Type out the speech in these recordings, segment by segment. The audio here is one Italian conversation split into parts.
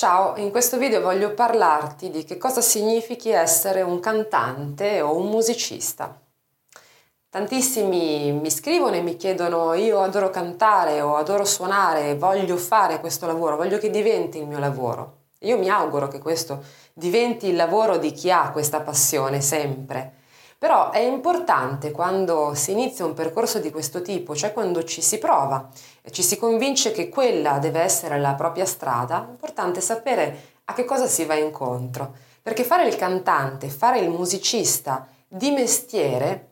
Ciao, in questo video voglio parlarti di che cosa significhi essere un cantante o un musicista. Tantissimi mi scrivono e mi chiedono io adoro cantare o adoro suonare, voglio fare questo lavoro, voglio che diventi il mio lavoro. Io mi auguro che questo diventi il lavoro di chi ha questa passione sempre. Però è importante quando si inizia un percorso di questo tipo, cioè quando ci si prova e ci si convince che quella deve essere la propria strada, è importante sapere a che cosa si va incontro. Perché fare il cantante, fare il musicista di mestiere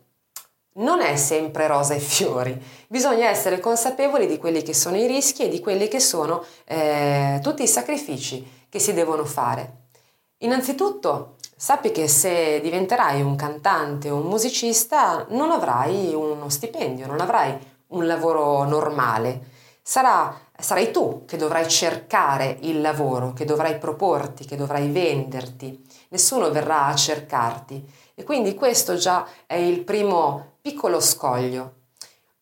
non è sempre rosa e fiori, bisogna essere consapevoli di quelli che sono i rischi e di quelli che sono eh, tutti i sacrifici che si devono fare. Innanzitutto, sappi che se diventerai un cantante o un musicista non avrai uno stipendio, non avrai un lavoro normale. Sarà, sarai tu che dovrai cercare il lavoro, che dovrai proporti, che dovrai venderti. Nessuno verrà a cercarti. E quindi questo già è il primo piccolo scoglio.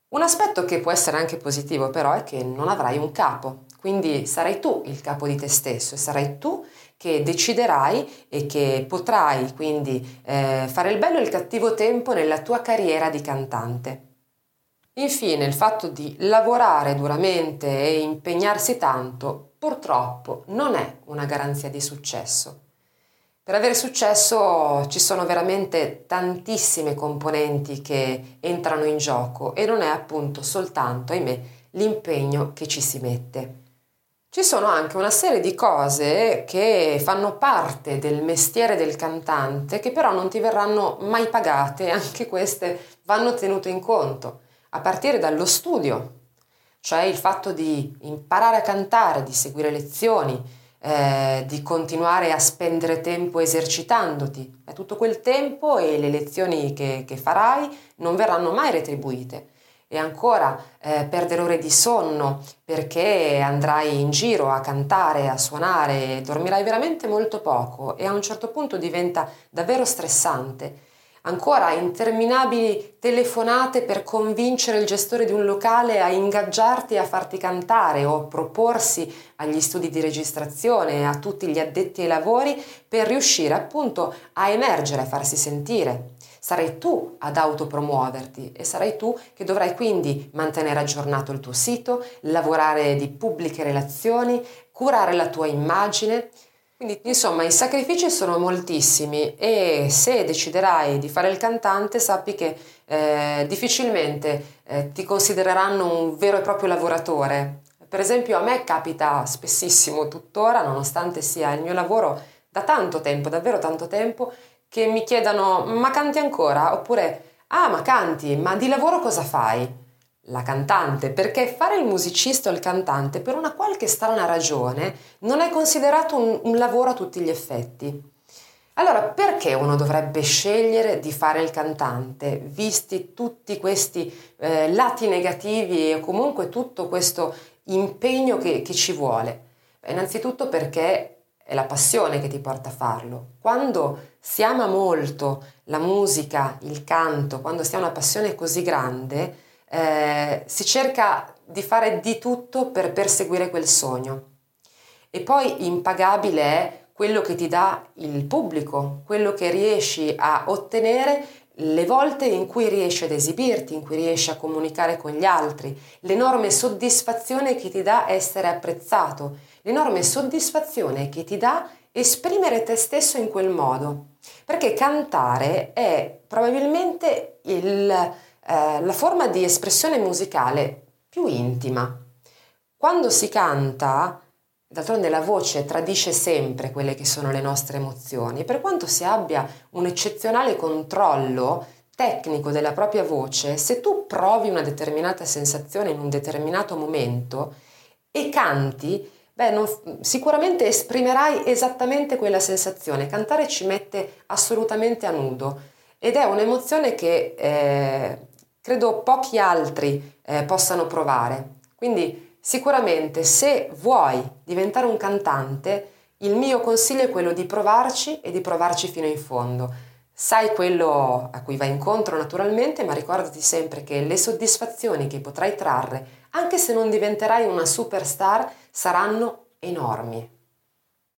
Un aspetto che può essere anche positivo però è che non avrai un capo, quindi sarai tu il capo di te stesso e sarai tu che deciderai e che potrai quindi eh, fare il bello e il cattivo tempo nella tua carriera di cantante. Infine, il fatto di lavorare duramente e impegnarsi tanto purtroppo non è una garanzia di successo. Per avere successo ci sono veramente tantissime componenti che entrano in gioco e non è appunto soltanto, ahimè, l'impegno che ci si mette. Ci sono anche una serie di cose che fanno parte del mestiere del cantante che però non ti verranno mai pagate, anche queste vanno tenute in conto, a partire dallo studio, cioè il fatto di imparare a cantare, di seguire lezioni, eh, di continuare a spendere tempo esercitandoti. E tutto quel tempo e le lezioni che, che farai non verranno mai retribuite. E ancora eh, perdere ore di sonno perché andrai in giro a cantare, a suonare, dormirai veramente molto poco e a un certo punto diventa davvero stressante Ancora interminabili telefonate per convincere il gestore di un locale a ingaggiarti e a farti cantare o proporsi agli studi di registrazione a tutti gli addetti ai lavori per riuscire appunto a emergere, a farsi sentire. Sarai tu ad autopromuoverti e sarai tu che dovrai quindi mantenere aggiornato il tuo sito, lavorare di pubbliche relazioni, curare la tua immagine, quindi insomma i sacrifici sono moltissimi e se deciderai di fare il cantante sappi che eh, difficilmente eh, ti considereranno un vero e proprio lavoratore. Per esempio a me capita spessissimo tuttora, nonostante sia il mio lavoro da tanto tempo, davvero tanto tempo, che mi chiedano ma canti ancora? Oppure ah ma canti, ma di lavoro cosa fai? La cantante, perché fare il musicista o il cantante per una qualche strana ragione non è considerato un, un, lavoro a tutti gli effetti. Allora, perché uno dovrebbe scegliere di fare il cantante, visti tutti questi eh, lati negativi e comunque tutto questo impegno che, che ci vuole? Innanzitutto perché è la passione che ti porta a farlo. Quando si ama molto la musica, il canto, quando si ha una passione così grande, eh, si cerca di fare di tutto per perseguire quel sogno. E poi impagabile è quello che ti dà il pubblico, quello che riesci a ottenere le volte in cui riesci ad esibirti, in cui riesci a comunicare con gli altri, l'enorme soddisfazione che ti dà essere apprezzato, l'enorme soddisfazione che ti dà esprimere te stesso in quel modo. Perché cantare è probabilmente il, eh, la forma di espressione musicale più intima. Quando si canta, d'altronde la voce tradisce sempre quelle che sono le nostre emozioni, per quanto si abbia un eccezionale controllo tecnico della propria voce, se tu provi una determinata sensazione in un determinato momento e canti, beh, non, sicuramente esprimerai esattamente quella sensazione. Cantare ci mette assolutamente a nudo ed è un'emozione che eh, credo pochi altri eh, possano provare. Quindi sicuramente se vuoi diventare un cantante, il mio consiglio è quello di provarci e di provarci fino in fondo. Sai quello a cui vai incontro naturalmente, ma ricordati sempre che le soddisfazioni che potrai trarre, anche se non diventerai una superstar, saranno enormi.